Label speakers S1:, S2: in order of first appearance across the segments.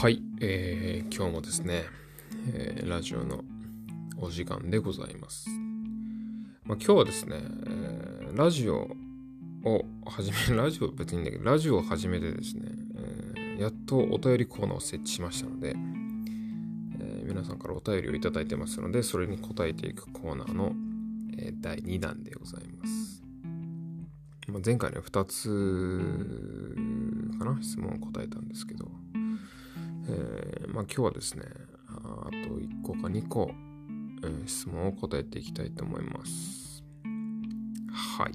S1: はい、えー、今日もですね、えー、ラジオのお時間でございます。まあ、今日はですね、えー、ラジオを始め、ラジオ別にいいんだけど、ラジオを始めてですね、えー、やっとお便りコーナーを設置しましたので、え、皆さんからお便りをいただいてますので、それに答えていくコーナーの、え、第2弾でございます。まあ、前回ね、2つかな、質問を答えたんですけど、えー、まあ、今日はですねあと1個か2個、えー、質問を答えていきたいと思います。はい。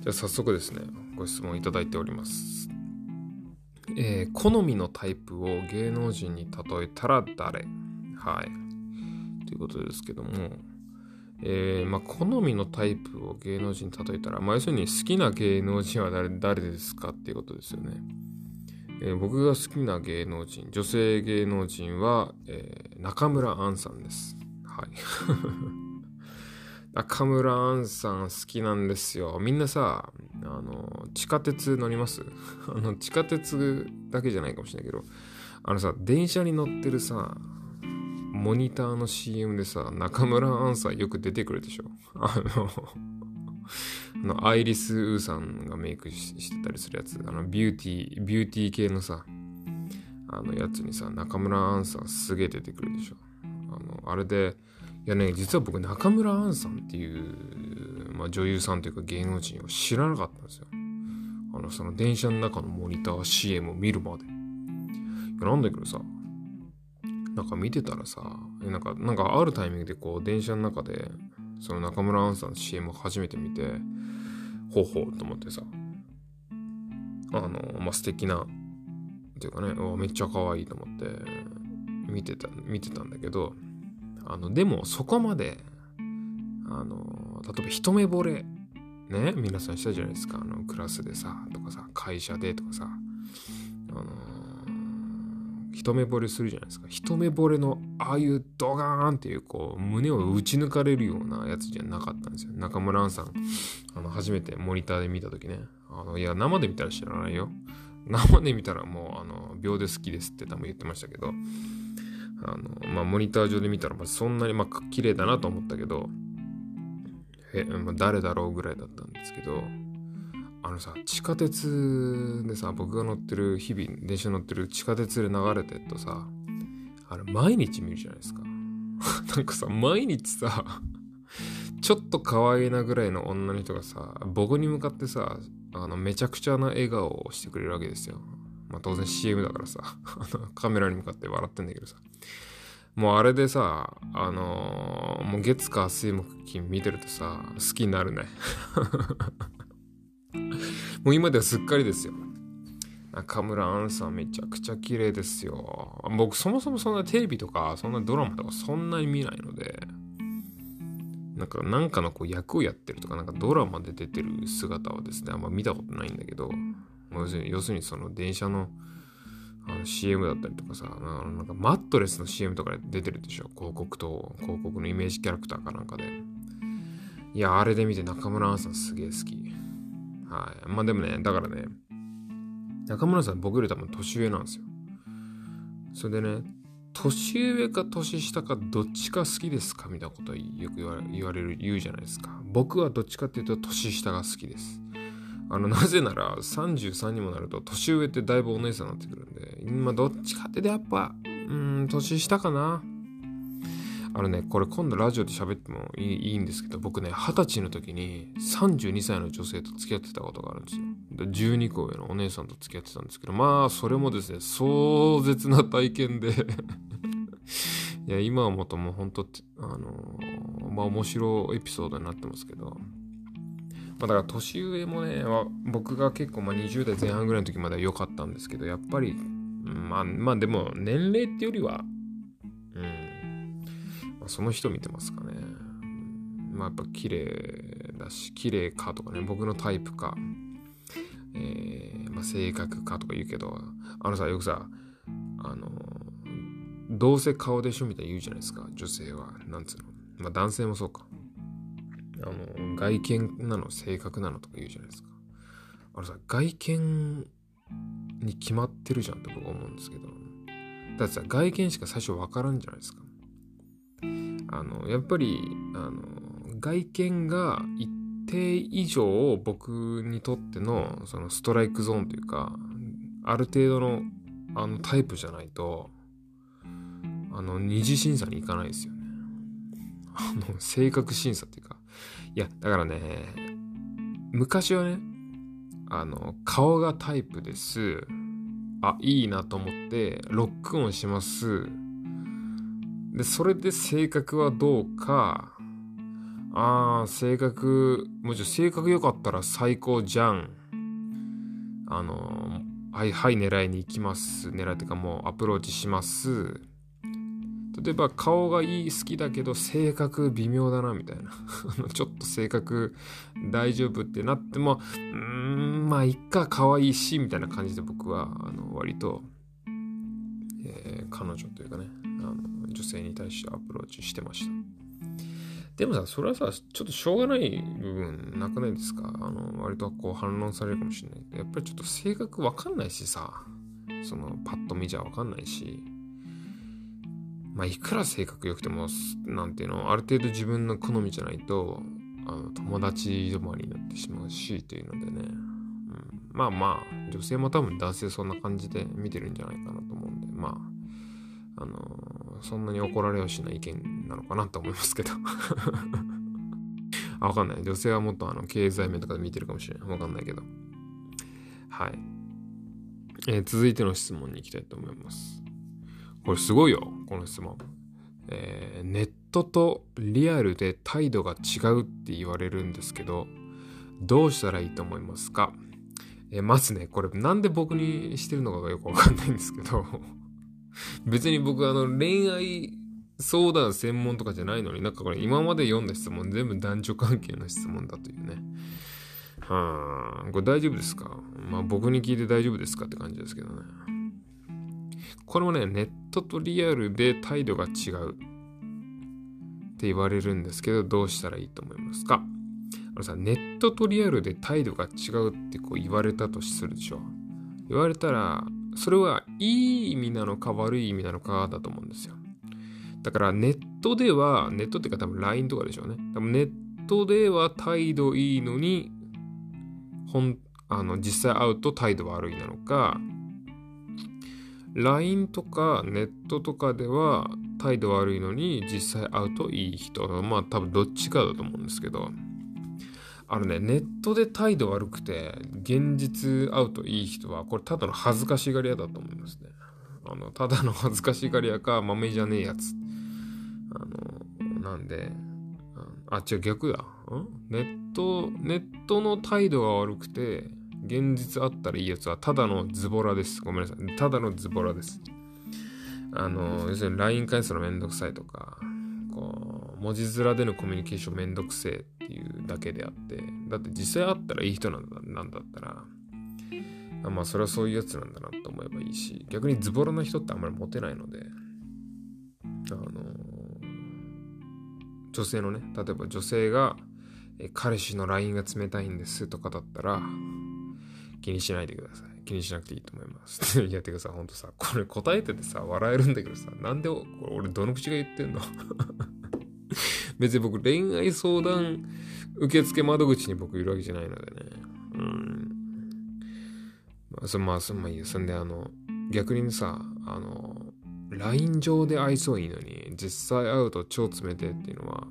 S1: じゃあ早速ですねご質問いただいております。えー、好みのタイプを芸能人に例えたら誰？はい。ということですけどもえー、まあ、好みのタイプを芸能人に例えたら、まあ、要するに好きな芸能人は誰誰ですか？っていうことですよね。えー、僕が好きな芸能人、女性芸能人は、えー、中村アンさんです。はい。中村アンさん好きなんですよ。みんなさ、あの、地下鉄乗ります？あの、地下鉄だけじゃないかもしれないけど、あのさ、電車に乗ってるさ、モニターの CM でさ、中村アンさんよく出てくるでしょ？あのあの、アイリス・ウーさんがメイクしてたりするやつ、あの、ビューティー、ビューティー系のさ、あのやつにさ、中村アンさんすげえ出てくるでしょ。あの、あれで、いやね、実は僕、中村アンさんっていう、まあ、女優さんというか芸能人を知らなかったんですよ。あの、その電車の中のモニター CM を見るまで。いや、なんだけどさ、なんか見てたらさ、なんか、なんかあるタイミングでこう、電車の中で、その中村アンさんの CM を初めて見て、ほうほうと思ってさ、あの、まあ、素敵な、っていうかね、めっちゃ可愛いと思って、見てた、見てたんだけど、あの、でもそこまで、あの、例えば一目惚れ、ね、皆さんしたじゃないですか、あの、クラスでさ、とかさ、会社でとかさ、一目惚れするじゃないですか。一目惚れのああいうドガーンっていうこう胸を打ち抜かれるようなやつじゃなかったんですよ。中村アンさん、あの初めてモニターで見た時ね。あのいや、生で見たら知らないよ。生で見たらもうあの秒で好きですって多分言ってましたけど、あのまあ、モニター上で見たらまあそんなにまあ綺麗だなと思ったけど、え、まあ、誰だろうぐらいだったんですけど、あのさ地下鉄でさ僕が乗ってる日々電車乗ってる地下鉄で流れてるとさあれ毎日見るじゃないですか。なんかさ毎日さちょっと可愛いなぐらいの女の人がさ僕に向かってさあのめちゃくちゃな笑顔をしてくれるわけですよ。まあ当然 CM だからさ カメラに向かって笑ってんだけどさ。もうあれでさ、あのー、もう月火水木金見てるとさ、好きになるね。もう今ではすっかりですよ。中村アンさんめちゃくちゃ綺麗ですよ。僕そもそもそんなテレビとか、そんなドラマとかそんなに見ないので、なんか、なんかのこう役をやってるとか、なんかドラマで出てる姿はですね、あんま見たことないんだけど、要するに、要するにその電車のあの CM だったりとかさ、なんかマットレスの CM とかで出てるでしょ。広告と広告のイメージキャラクターかなんかで。いや、あれで見て中村アンさんすげえ好き。はい。まあでもね、だからね、中村さん僕より多分年上なんですよ。それでね、年上か年下かどっちか好きですかみたいなことよく言われる、言うじゃないですか。僕はどっちかっていうと年下が好きです。あの、なぜなら33にもなると年上ってだいぶお姉さんになってくるんで、今どっちかっていうとやっぱ、うん、年下かな。あのね、これ今度ラジオで喋ってもいいいいんですけど、僕ね、二十歳の時に32歳の女性と付き合ってたことがあるんですよ。12個上のお姉さんと付き合ってたんですけど、まあ、それもですね、壮絶な体験で いや、今思うともう本当、あのまあ面白いエピソードになってますけど、まあだから年上もね、僕が結構まあ20代前半ぐらいの時までは良かったんですけど、やっぱり、まあ、まあでも年齢っていうよりは、まあ、その人見てますかね。まあやっぱ綺麗だし、綺麗かとかね、僕のタイプか、えー、まあ、性格かとか言うけど、あのさ、よくさ、あの、どうせ顔でしょみたいに言うじゃないですか、女性は。なんつうの。まあ男性もそうか。あの、外見なの、性格なのとか言うじゃないですか。あのさ、外見に決まってるじゃんって僕思うんですけど、だってさ外見しか最初分からんじゃないですかあのやっぱりあの外見が一定以上僕にとってのそのストライクゾーンというかある程度のあのタイプじゃないとあの二次審査に行かないですよね。あの性格審査っていうか。いやだからね昔はねあの顔がタイプです。あいいなと思ってロックオンします。でそれで性格はどうか。ああ性格もちろん性格良かったら最高じゃん。あのはいはい狙いに行きます。狙いというかもうアプローチします。例えば顔がいい好きだけど性格微妙だなみたいな。ちょっと性格大丈夫ってなってもうーんまあいっか可愛いしみたいな感じで僕はあの割と、えー、彼女というかね。女性に対してアプローチしてました。でもさそれはさちょっとしょうがない部分なくないですか？あの割とこう反論されるかもしれない。けどやっぱりちょっと性格わかんないしさそのパッと見じゃわかんないし。まあ、いくら性格良くても、なんていうの、ある程度自分の好みじゃないと、あの友達止まりになってしまうし、というのでね、うん、まあまあ、女性も多分男性そんな感じで見てるんじゃないかなと思うんで、まあ、あの、そんなに怒られはしない意見なのかなと思いますけど。わかんない。女性はもっとあの経済面とかで見てるかもしれない。わかんないけど。はい。えー、続いての質問に行きたいと思います。これすごいよ、この質問。えー、ネットとリアルで態度が違うって言われるんですけど、どうしたらいいと思いますか？えー、まずね、これなんで僕にしてるのかがよくわかんないんですけど、別に僕あの恋愛相談専門とかじゃないのになんかこれ今まで読んだ質問全部男女関係の質問だというね。はあ、これ大丈夫ですか？まあ僕に聞いて大丈夫ですかって感じですけどね。これもね、ネットとリアルで態度が違うって言われるんですけど、どうしたらいいと思いますか？あのさ、ネットとリアルで態度が違うってこう言われたとするでしょ。言われたら、それはいい意味なのか悪い意味なのかだと思うんですよ。だからネットでは、ネットっていうか多分 LINE とかでしょうね。多分ネットでは態度いいのに、ほん、あの、実際会うと態度悪いなのか、LINE とかネットとかでは態度悪いのに実際会うといい人。まあ多分どっちかだと思うんですけど。あのね、ネットで態度悪くて現実会うといい人はこれただの恥ずかしがり屋だと思いますね。あの、ただの恥ずかしがり屋か豆じゃねえやつ。あの、なんで、あ、違う逆だ。んネット、ネットの態度が悪くて現実あったらいいやつはただのズボラです。ごめんなさい。ただのズボラです。あの、要するに LINE 返すのめんどくさいとか、文字面でのコミュニケーションめんどくせえっていうだけであって、だって実際あったらいい人なんだなんだったら、あまあそれはそういうやつなんだなと思えばいいし、逆にズボラな人ってあんまりモテないので、あの、女性のね、例えば女性が、彼氏の LINE が冷たいんですとかだったら、気にしないでください。気にしなくていいと思います。いや、てかさ、ほんとさ、これ答えててさ、笑えるんだけどさ、なんで俺どの口が言ってんの？別に僕恋愛相談受付窓口に僕いるわけじゃないのでね。うん。まあ、そまあ、そまあいいや。そんであの、逆にさ、あの、LINE 上で愛想いいのに、実際会うと超冷てっていうのは、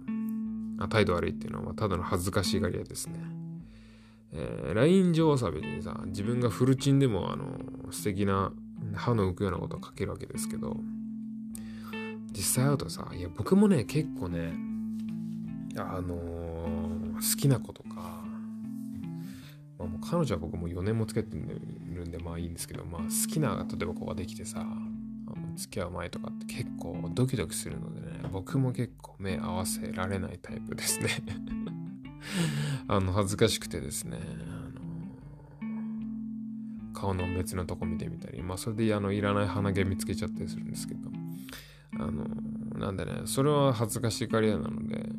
S1: あ態度悪いっていうのは、ただの恥ずかしがり屋ですね。えー、LINE 上はさ、別にさ、自分がフルチンでも、あの、素敵な歯の浮くようなことを書けるわけですけど、実際会うとさ、いや、僕もね、結構ね、あのー、好きな子とか、まあ、もう彼女は僕も4年もつけてるんで、まあいいんですけど、まあ好きな、例えば子ができてさ、付き合う前とかって結構ドキドキするのでね、僕も結構目合わせられないタイプですね。あの、恥ずかしくてですね、あの、顔の別のとこ見てみたり、まあ、それで、あの、いらない鼻毛見つけちゃったりするんですけど、あの、なんでね、それは恥ずかしがり屋なので、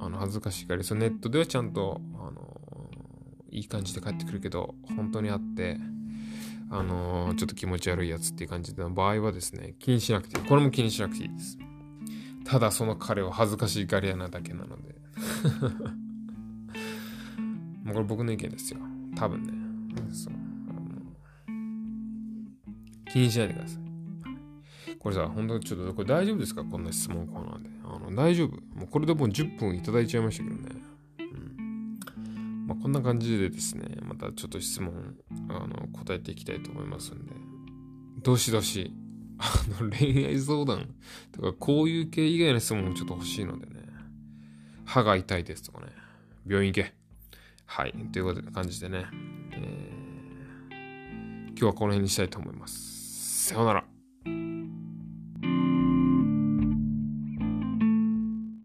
S1: あの、恥ずかしがり、そのネットではちゃんと、あの、いい感じで帰ってくるけど、本当に会って、あの、ちょっと気持ち悪いやつっていう感じの場合はですね、気にしなくていい。これも気にしなくていいです。ただその彼は恥ずかしいガリアなだけなので。もうこれ僕の意見ですよ。多分ね。そうあの気にしないでください。これさ、本当ちょっとこれ大丈夫ですか？こんな質問コーナーで。大丈夫もうこれでもう10分いただいちゃいましたけどね。うんまあ、こんな感じでですね、またちょっと質問あの答えていきたいと思いますんで、どしどし、あの恋愛相談とかこういう系以外の質問もちょっと欲しいのでね、歯が痛いですとかね、病院行け。はい、ということで感じでね、えー、今日はこの辺にしたいと思います。さようなら。